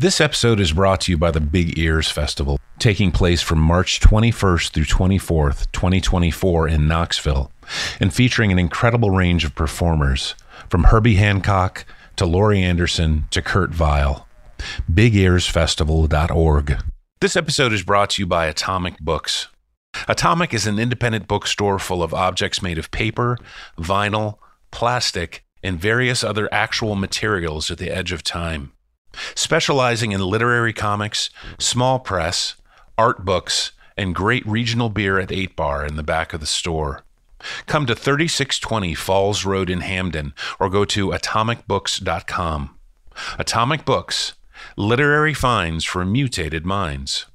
This episode is brought to you by the Big Ears Festival, taking place from March 21st through 24th, 2024, in Knoxville, and featuring an incredible range of performers, from Herbie Hancock to Laurie Anderson to Kurt Vile. BigEarsFestival.org. This episode is brought to you by Atomic Books. Atomic is an independent bookstore full of objects made of paper, vinyl, plastic, and various other actual materials at the edge of time. Specializing in literary comics, small press, art books, and great regional beer at 8 Bar in the back of the store. Come to 3620 Falls Road in Hampden or go to atomicbooks.com. Atomic Books, literary finds for mutated minds.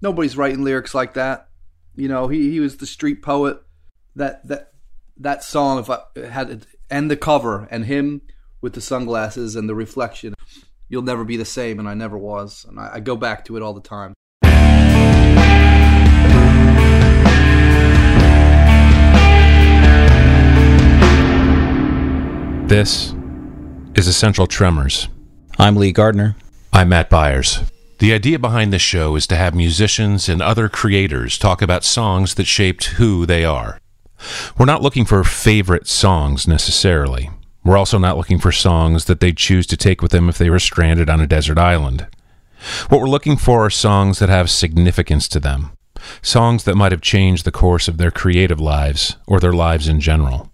Nobody's writing lyrics like that. You know, he, he was the street poet. That that that song, if I had and the cover and him with the sunglasses and the reflection, you'll never be the same, and I never was, and I, I go back to it all the time. This is Essential Tremors. I'm Lee Gardner. I'm Matt Byars. The idea behind this show is to have musicians and other creators talk about songs that shaped who they are. We're not looking for favorite songs necessarily. We're also not looking for songs that they'd choose to take with them if they were stranded on a desert island. What we're looking for are songs that have significance to them, songs that might have changed the course of their creative lives or their lives in general.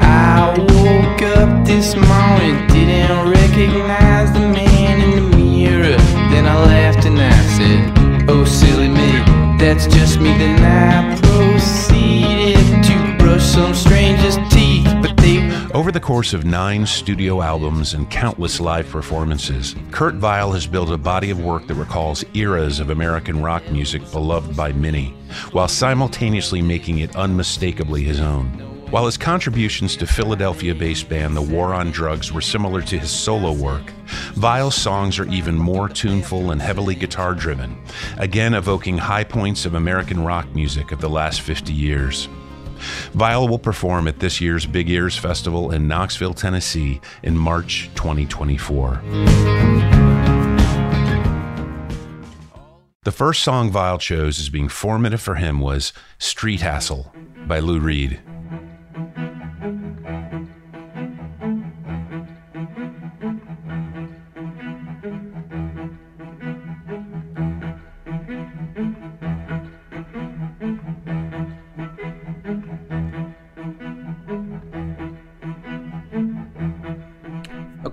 I woke up this morning, didn't recognize that's just me. Then I proceeded to brush some stranger's teeth, but they Over the course of nine studio albums and countless live performances, Kurt Vile has built a body of work that recalls eras of American rock music beloved by many, while simultaneously making it unmistakably his own. While his contributions to Philadelphia based band The War on Drugs were similar to his solo work, Vile's songs are even more tuneful and heavily guitar driven, again evoking high points of American rock music of the last 50 years. Vile will perform at this year's Big Ears Festival in Knoxville, Tennessee in March 2024. The first song Vile chose as being formative for him was Street Hassle by Lou Reed.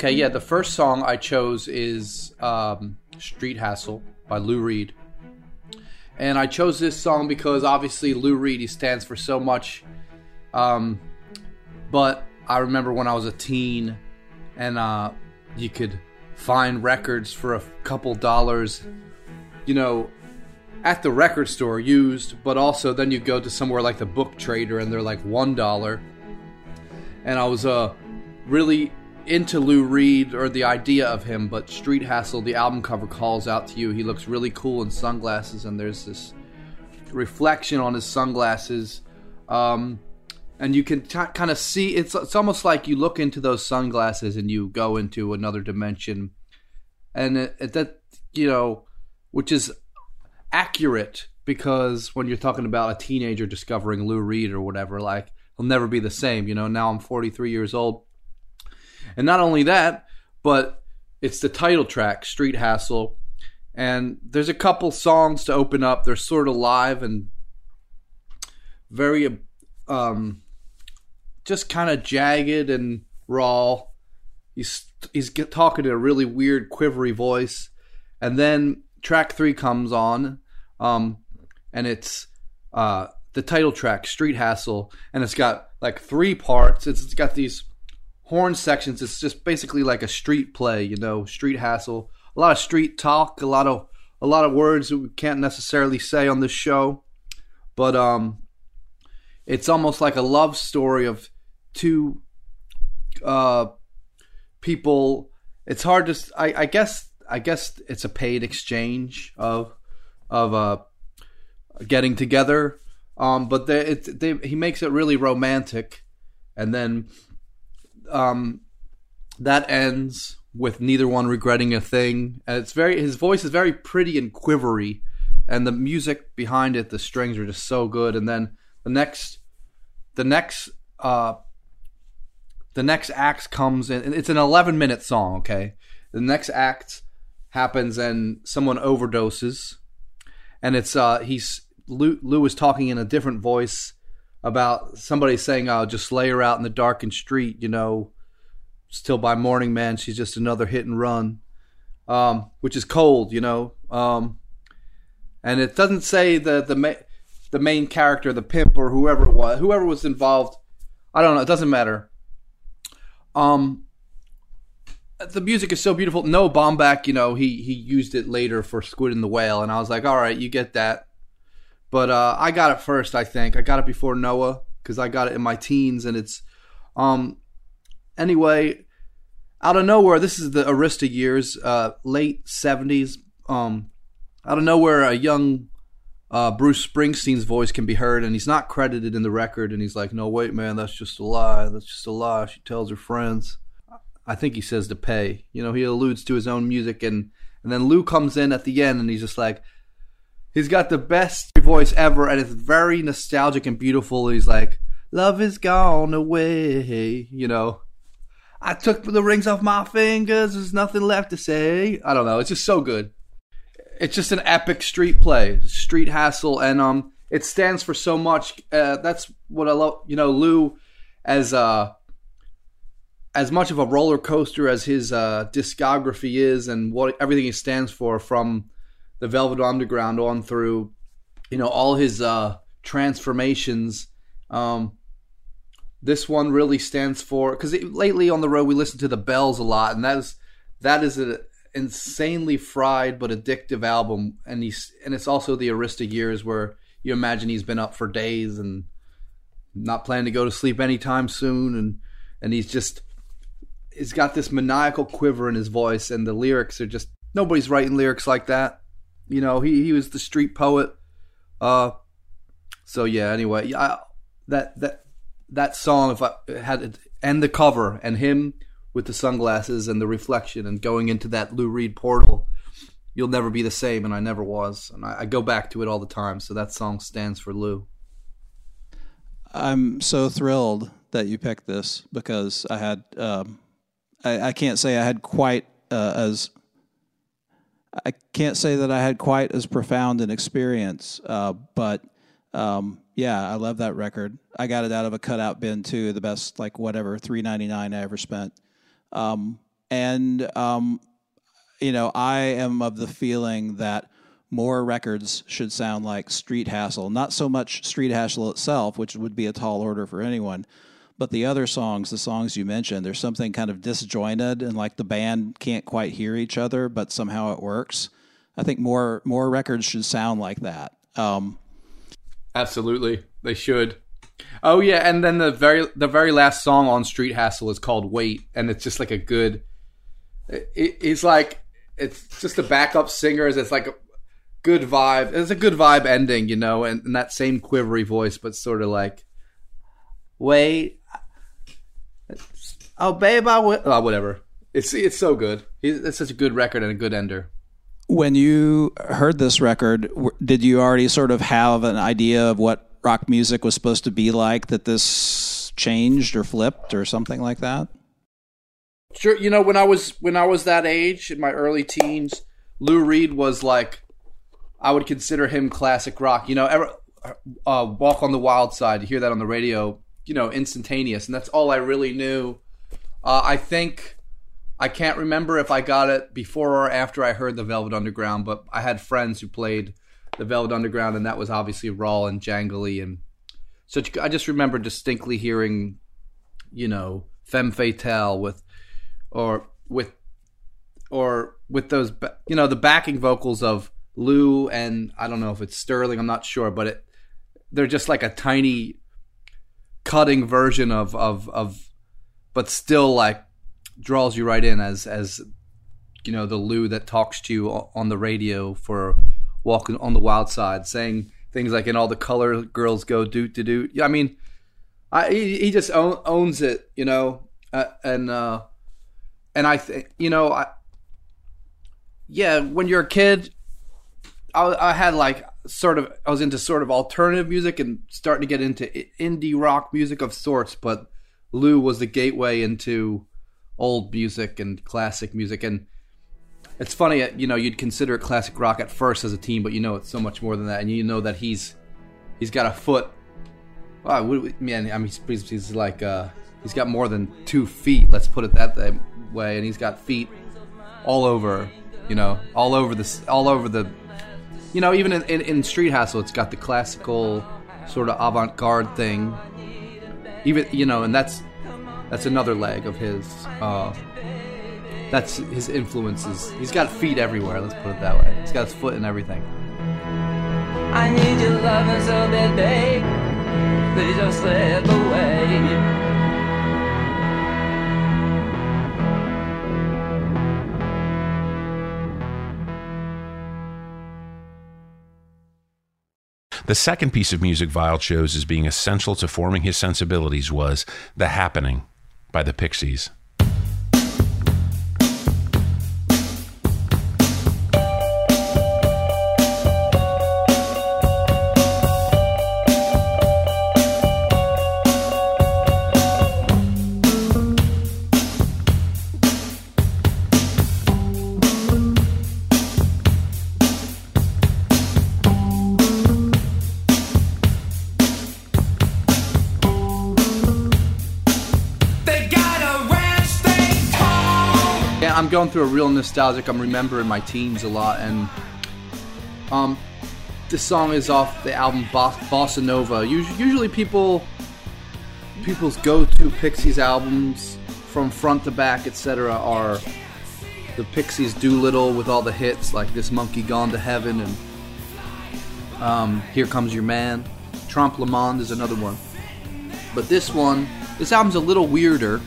Okay, yeah, the first song I chose is um, Street Hassle by Lou Reed. And I chose this song because obviously Lou Reed, he stands for so much. Um, but I remember when I was a teen and uh, you could find records for a couple dollars, you know, at the record store used, but also then you go to somewhere like the book trader and they're like $1. And I was uh, really into Lou Reed or the idea of him, but Street Hassle, the album cover calls out to you. He looks really cool in sunglasses, and there's this reflection on his sunglasses. Um, and you can t- kind of see it's it's almost like you look into those sunglasses and you go into another dimension, and it, it, that you know, which is accurate because when you're talking about a teenager discovering Lou Reed or whatever, like he'll never be the same. You know, now I'm 43 years old. And not only that, but it's the title track, Street Hassle. And there's a couple songs to open up. They're sort of live and very, um, just kind of jagged and raw. He's he's talking in a really weird, quivery voice. And then track three comes on, um, and it's uh, the title track, Street Hassle, and it's got like three parts. It's, it's got these horn sections. It's just basically like a street play, you know, street hassle. A lot of street talk, a lot of a lot of words that we can't necessarily say on this show, but um, it's almost like a love story of two uh people. It's hard to. I, I guess. I guess it's a paid exchange of of uh getting together. Um, but they, it, they, he makes it really romantic, and then um, that ends with neither one regretting a thing. And it's very his voice is very pretty and quivery, and the music behind it, the strings are just so good. And then the next, the next, uh, the next act comes in. It's an 11 minute song. Okay, the next act happens and someone overdoses, and it's uh he's Lou, Lou is talking in a different voice about somebody saying, "I'll just lay her out in the darkened street," you know, still by morning, man. She's just another hit and run, um, which is cold, you know. Um, and it doesn't say the the ma- the main character, the pimp or whoever it was, whoever was involved. I don't know. It doesn't matter. Um, the music is so beautiful. Noah, Baumbach, you know, he he used it later for Squid and the Whale, and I was like, all right, you get that. But uh, I got it first, I think. I got it before Noah because I got it in my teens, and it's um anyway out of nowhere. This is the Arista years, uh, late seventies. Um, out of nowhere, a young uh, Bruce Springsteen's voice can be heard, and he's not credited in the record. And he's like, "No, wait, man, that's just a lie. That's just a lie." She tells her friends. I think he says to pay. You know, he alludes to his own music, and and then Lou comes in at the end, and he's just like, he's got the best voice ever, and it's very nostalgic and beautiful. He's like, "Love is gone away," you know. I took the rings off my fingers. There's nothing left to say. I don't know. It's just so good. It's just an epic street play, street hassle, and um, it stands for so much. Uh, that's what I love. You know, Lou, as uh, as much of a roller coaster as his uh, discography is, and what everything he stands for, from the Velvet Underground on through, you know, all his uh, transformations. Um, this one really stands for because lately on the road we listen to the Bells a lot, and that is that is an insanely fried but addictive album, and he's and it's also the Arista years where you imagine he's been up for days and not planning to go to sleep anytime soon, and and he's just he's got this maniacal quiver in his voice, and the lyrics are just nobody's writing lyrics like that. You know, he he was the street poet. Uh, so yeah. Anyway, I, that that that song, if I had it, and the cover, and him with the sunglasses and the reflection, and going into that Lou Reed portal, you'll never be the same, and I never was, and I, I go back to it all the time. So that song stands for Lou. I'm so thrilled that you picked this because I had um, I, I, can't say I had quite uh, as I can't say that I had quite as profound an experience, uh, but um, yeah, I love that record. I got it out of a cutout bin too. The best, like whatever, three ninety nine I ever spent. Um, and um, you know, I am of the feeling that more records should sound like Street Hassle. Not so much Street Hassle itself, which would be a tall order for anyone, but the other songs, the songs you mentioned, there's something kind of disjointed and like the band can't quite hear each other, but somehow it works. I think more more records should sound like that. Um, Absolutely, they should. Oh yeah, and then the very the very last song on Street Hassle is called "Wait," and it's just like a good. It, it's like it's just a backup singers. It's like a good vibe. It's a good vibe ending, you know, and, and that same quivery voice, but sort of like, wait, oh babe, I will. Oh, whatever. It's it's so good. It's such a good record and a good ender. When you heard this record, did you already sort of have an idea of what rock music was supposed to be like? That this changed or flipped or something like that? Sure. You know, when I was when I was that age in my early teens, Lou Reed was like, I would consider him classic rock. You know, ever, uh, "Walk on the Wild Side." You hear that on the radio. You know, instantaneous, and that's all I really knew. Uh, I think I can't remember if I got it before or after I heard the Velvet Underground, but I had friends who played the Velvet Underground, and that was obviously raw and jangly, and so I just remember distinctly hearing, you know, Femme Fatale with, or with, or with those, you know, the backing vocals of Lou and I don't know if it's Sterling, I'm not sure, but it, they're just like a tiny, cutting version of of of, but still like draws you right in as as you know the Lou that talks to you on the radio for walking on the wild side, saying things like in all the color girls go doot to doot. Yeah, I mean, I he, he just own, owns it, you know, uh, and uh, and I think you know, I yeah, when you're a kid, I, I had like sort of I was into sort of alternative music and starting to get into indie rock music of sorts, but Lou was the gateway into old music and classic music. And it's funny you know you'd consider it classic rock at first as a team but you know it's so much more than that. And you know that he's he's got a foot. Wow man i mean he's, he's like uh he's got more than two feet let's put it that way. And he's got feet all over you know all over this all over the you know even in, in, in street hassle it's got the classical sort of avant-garde thing even you know and that's that's another leg of his. Uh, that's his influences. He's got feet everywhere. Let's put it that way. He's got his foot in everything. I need your loving so bad, babe. Please don't slip away. The second piece of music Vile chose as being essential to forming his sensibilities was The Happening by the Pixies. Going through a real nostalgic. I'm remembering my teens a lot, and um, this song is off the album Bossa Nova. Usually, people people's go-to Pixies albums from front to back, etc., are the Pixies Doolittle with all the hits like "This Monkey Gone to Heaven" and um, "Here Comes Your Man." Trompe Le Monde is another one, but this one, this album's a little weirder.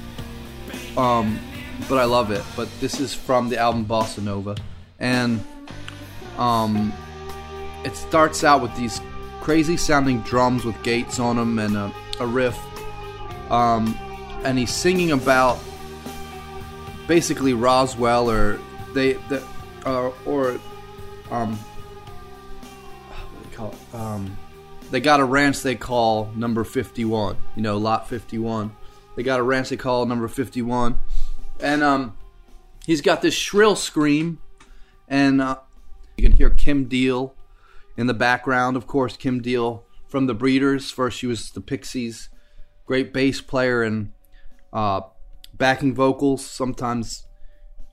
Um, but I love it. But this is from the album Bossa Nova, and um, it starts out with these crazy sounding drums with gates on them and a, a riff. Um, and he's singing about basically Roswell or they the uh, or um what do you call it? Um, they got a ranch they call number 51 you know lot 51 they got a ranch they call number 51 and um, he's got this shrill scream, and uh, you can hear Kim Deal in the background. Of course, Kim Deal from the Breeders. First, she was the Pixies, great bass player and uh, backing vocals. Sometimes,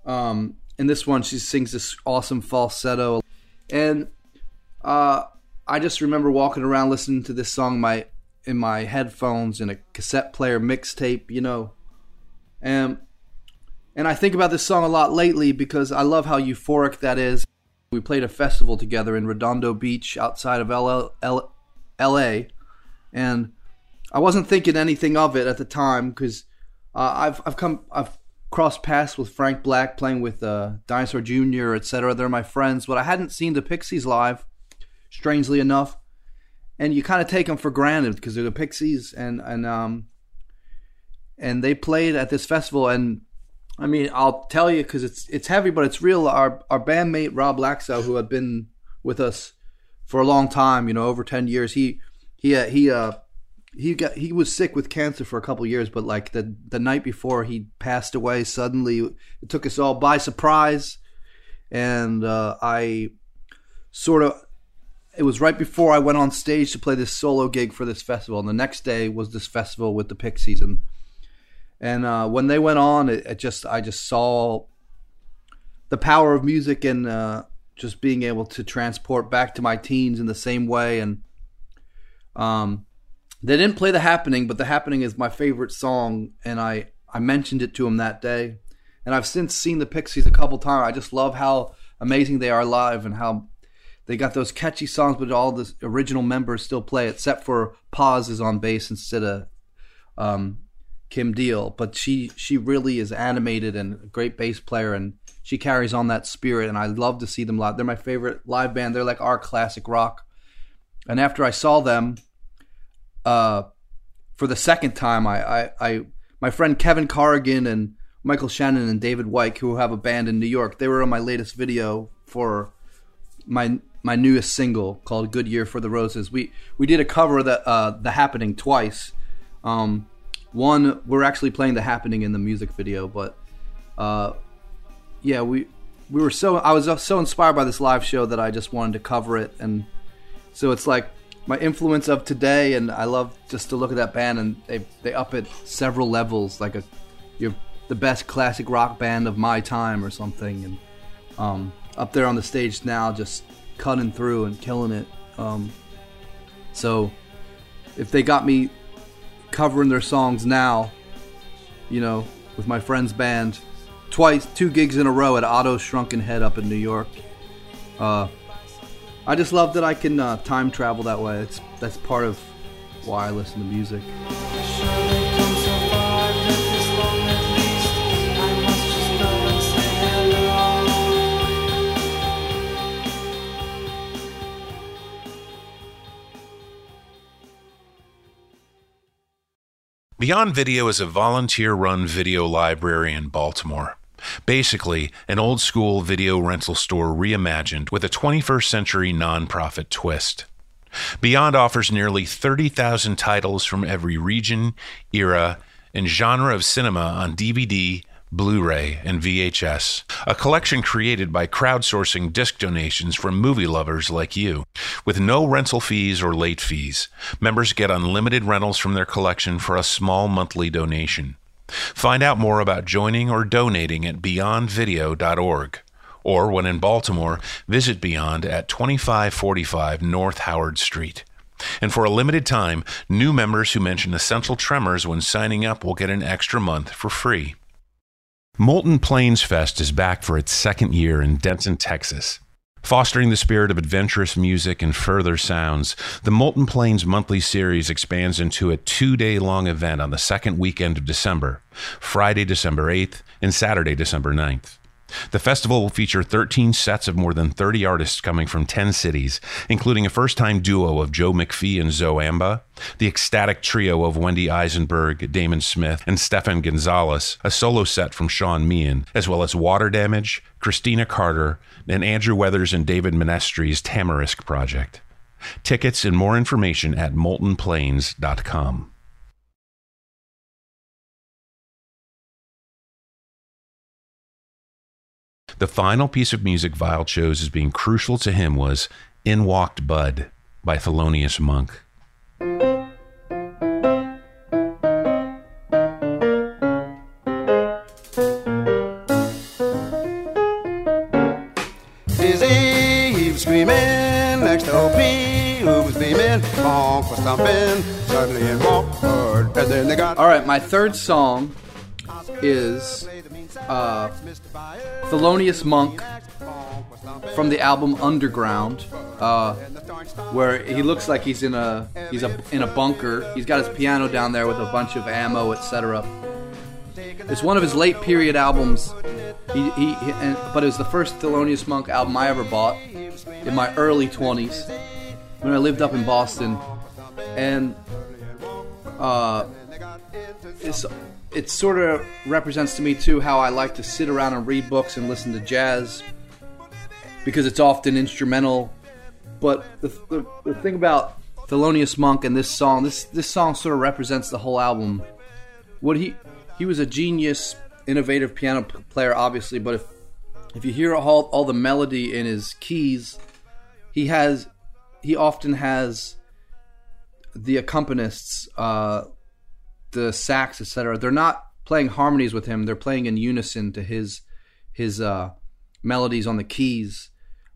um, in this one, she sings this awesome falsetto, and uh, I just remember walking around listening to this song my in my headphones in a cassette player mixtape, you know, and and I think about this song a lot lately because I love how euphoric that is. We played a festival together in Redondo Beach outside of LA, and I wasn't thinking anything of it at the time because uh, I've I've come I've crossed paths with Frank Black playing with uh, Dinosaur Jr. etc. They're my friends, but I hadn't seen the Pixies live, strangely enough, and you kind of take them for granted because they're the Pixies and and um and they played at this festival and I mean, I'll tell you because it's it's heavy, but it's real. Our our bandmate Rob Laakso, who had been with us for a long time, you know, over ten years, he he uh, he uh he got he was sick with cancer for a couple years, but like the the night before he passed away suddenly, it took us all by surprise, and uh, I sort of it was right before I went on stage to play this solo gig for this festival, and the next day was this festival with the Pixies. And and uh, when they went on, it, it, just I just saw the power of music and uh, just being able to transport back to my teens in the same way. And um, they didn't play the happening, but the happening is my favorite song, and I I mentioned it to him that day. And I've since seen the Pixies a couple times. I just love how amazing they are live and how they got those catchy songs, but all the original members still play, except for Paz is on bass instead of um, Kim Deal, but she she really is animated and a great bass player, and she carries on that spirit. And I love to see them live. They're my favorite live band. They're like our classic rock. and after I saw them, uh, for the second time, I, I, I my friend Kevin Corrigan and Michael Shannon and David White, who have a band in New York, they were on my latest video for my my newest single called "Good Year for the Roses." We we did a cover of the uh, the Happening twice. Um, one we're actually playing the Happening in the music video, but uh, yeah, we we were so I was so inspired by this live show that I just wanted to cover it, and so it's like my influence of today, and I love just to look at that band, and they they up it several levels, like a you're the best classic rock band of my time or something, and um, up there on the stage now, just cutting through and killing it. Um, so if they got me covering their songs now, you know, with my friend's band, twice, two gigs in a row at Otto's Shrunken Head up in New York. Uh, I just love that I can uh, time travel that way. It's that's part of why I listen to music. Beyond Video is a volunteer run video library in Baltimore. Basically, an old school video rental store reimagined with a 21st century nonprofit twist. Beyond offers nearly 30,000 titles from every region, era, and genre of cinema on DVD, Blu ray, and VHS, a collection created by crowdsourcing disc donations from movie lovers like you. With no rental fees or late fees, members get unlimited rentals from their collection for a small monthly donation. Find out more about joining or donating at beyondvideo.org. Or when in Baltimore, visit Beyond at 2545 North Howard Street. And for a limited time, new members who mention Essential Tremors when signing up will get an extra month for free. Molten Plains Fest is back for its second year in Denton, Texas. Fostering the spirit of adventurous music and further sounds, the Molten Plains monthly series expands into a two day long event on the second weekend of December, Friday, December 8th, and Saturday, December 9th. The festival will feature 13 sets of more than 30 artists coming from 10 cities, including a first time duo of Joe McPhee and Zoe Amba, the ecstatic trio of Wendy Eisenberg, Damon Smith, and Stefan Gonzalez, a solo set from Sean Meehan, as well as Water Damage, Christina Carter, and Andrew Weathers and David Menestre's Tamarisk Project. Tickets and more information at moltenplains.com. The final piece of music Vile chose as being crucial to him was In Walked Bud by Thelonious Monk. Dizzy, he was screaming next to OP, who was beaming. Monk was thumping, suddenly in walked and then they got. All right, my third song is uh, Thelonious Monk from the album Underground, uh, where he looks like he's in a he's a, in a bunker. He's got his piano down there with a bunch of ammo, etc. It's one of his late period albums. He, he, he and, but it was the first Thelonious Monk album I ever bought in my early 20s when I lived up in Boston, and uh, it's it sort of represents to me too how I like to sit around and read books and listen to jazz because it's often instrumental. But the, the, the thing about Thelonious Monk and this song, this this song sort of represents the whole album. What he he was a genius, innovative piano player, obviously. But if if you hear all all the melody in his keys, he has he often has the accompanists. Uh, the sax, etc. They're not playing harmonies with him. They're playing in unison to his his uh, melodies on the keys.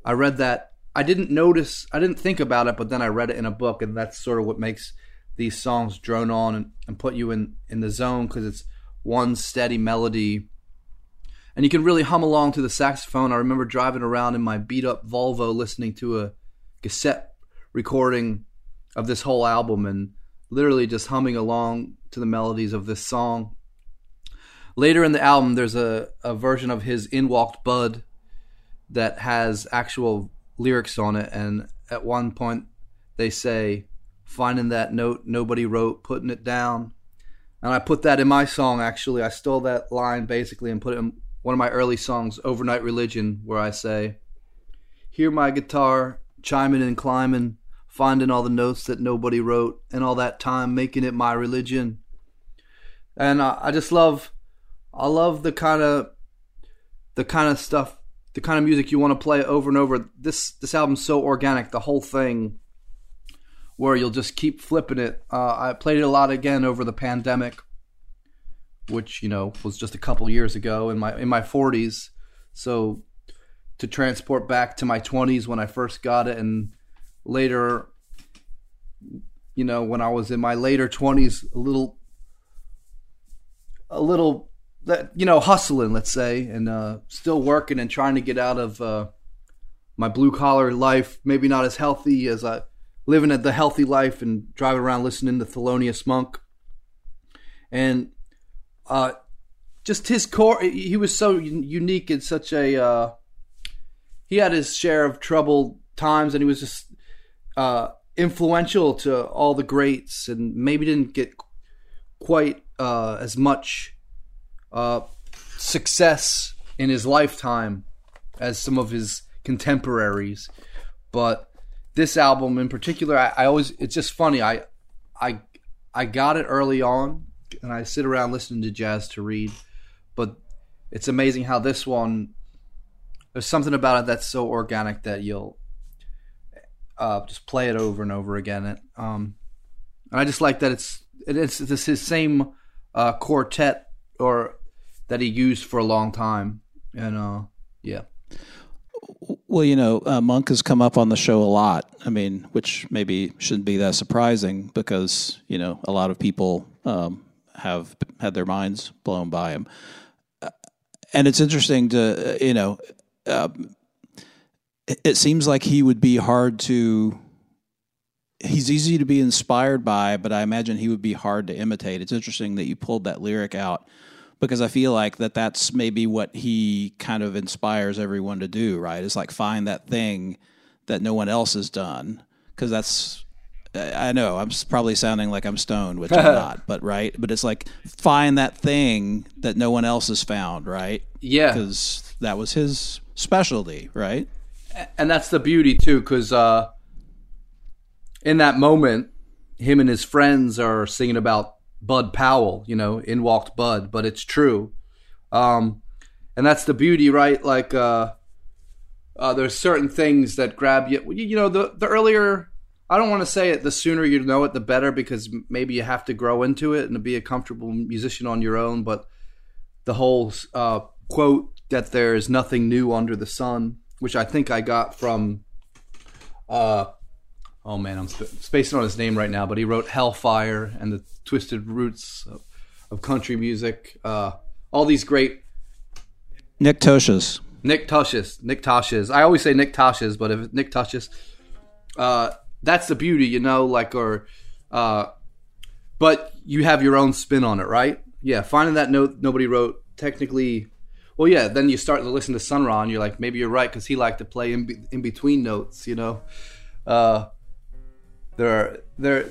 I read that. I didn't notice. I didn't think about it, but then I read it in a book, and that's sort of what makes these songs drone on and, and put you in in the zone because it's one steady melody. And you can really hum along to the saxophone. I remember driving around in my beat up Volvo listening to a cassette recording of this whole album and literally just humming along to the melodies of this song. Later in the album, there's a, a version of his In Walked Bud that has actual lyrics on it, and at one point, they say, finding that note nobody wrote, putting it down. And I put that in my song, actually. I stole that line basically and put it in one of my early songs, Overnight Religion, where I say, Hear my guitar chiming and climbing, finding all the notes that nobody wrote, and all that time making it my religion. And I, I just love, I love the kind of, the kind of stuff, the kind of music you want to play over and over. This this album's so organic, the whole thing where you'll just keep flipping it. Uh, I played it a lot again over the pandemic, which you know was just a couple years ago in my in my 40s. So to transport back to my 20s when I first got it, and later, you know, when I was in my later 20s, a little, a little, that you know, hustling, let's say, and uh, still working and trying to get out of uh, my blue collar life. Maybe not as healthy as I living at the healthy life and driving around listening to Thelonious Monk. And uh, just his core, he was so unique in such a. Uh, he had his share of troubled times, and he was just uh, influential to all the greats, and maybe didn't get quite uh, as much uh, success in his lifetime as some of his contemporaries, but this album in particular, I, I, always it's just funny. I I I got it early on, and I sit around listening to jazz to read, but it's amazing how this one. There's something about it that's so organic that you'll uh, just play it over and over again. It, um, and I just like that it's it's, it's his same uh, quartet or that he used for a long time, and uh, yeah. Well, you know, uh, Monk has come up on the show a lot. I mean, which maybe shouldn't be that surprising because you know a lot of people um, have had their minds blown by him, uh, and it's interesting to uh, you know. Uh, it seems like he would be hard to he's easy to be inspired by, but I imagine he would be hard to imitate. It's interesting that you pulled that lyric out because I feel like that that's maybe what he kind of inspires everyone to do, right? It's like find that thing that no one else has done because that's I know I'm probably sounding like I'm stoned, which I'm not, but right, but it's like find that thing that no one else has found, right? Yeah, because that was his specialty, right? And that's the beauty too, because uh, in that moment, him and his friends are singing about Bud Powell, you know, in walked Bud, but it's true. Um, and that's the beauty, right? Like, uh, uh, there's certain things that grab you. You know, the the earlier, I don't want to say it, the sooner you know it, the better, because maybe you have to grow into it and be a comfortable musician on your own. But the whole uh, quote that there is nothing new under the sun, which I think I got from uh, oh man, I'm sp- spacing on his name right now, but he wrote Hellfire and the Twisted Roots of, of country music. Uh, all these great Nick Tosches. Nick Tosches. Nick Tosches. I always say Nick Tosches, but if Nick Tosches, uh, that's the beauty, you know, like or uh, but you have your own spin on it, right? Yeah, finding that note nobody wrote technically well, yeah. Then you start to listen to Sun Ra, and you're like, maybe you're right because he liked to play in, be- in between notes, you know. Uh, there, there,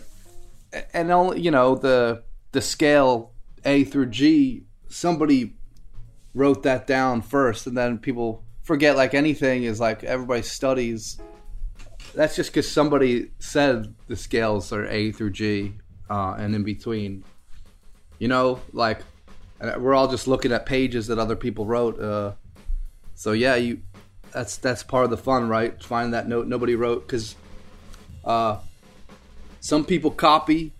and only you know the the scale A through G. Somebody wrote that down first, and then people forget. Like anything is like everybody studies. That's just because somebody said the scales are A through G, uh, and in between. You know, like we're all just looking at pages that other people wrote. Uh, so yeah, you that's that's part of the fun, right? Find that note nobody wrote because uh, some people copy,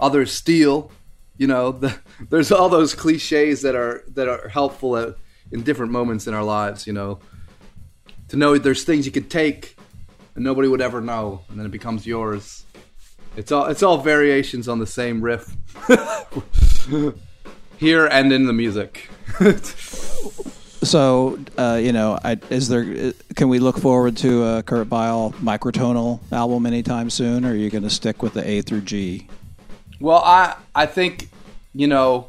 others steal. You know, the, there's all those cliches that are that are helpful at, in different moments in our lives. You know, to know there's things you could take and nobody would ever know, and then it becomes yours. It's all it's all variations on the same riff. Here and in the music. So, uh, you know, I, is there? Can we look forward to a Kurt Vile microtonal album anytime soon, or are you going to stick with the A through G? Well, I I think you know,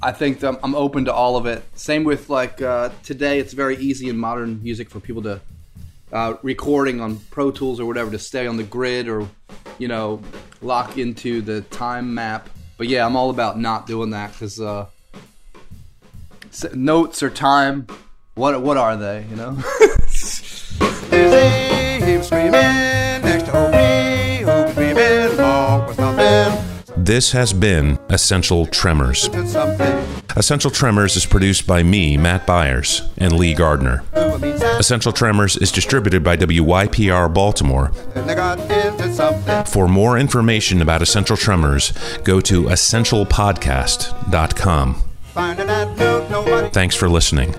I think I'm, I'm open to all of it. Same with like uh, today, it's very easy in modern music for people to uh, recording on Pro Tools or whatever to stay on the grid or you know, lock into the time map. But yeah, I'm all about not doing that because uh, notes or time. What what are they? You know. This has been Essential Tremors. Essential Tremors is produced by me, Matt Byars, and Lee Gardner. Essential Tremors is distributed by WYPR Baltimore. For more information about Essential Tremors, go to essentialpodcast.com. Thanks for listening.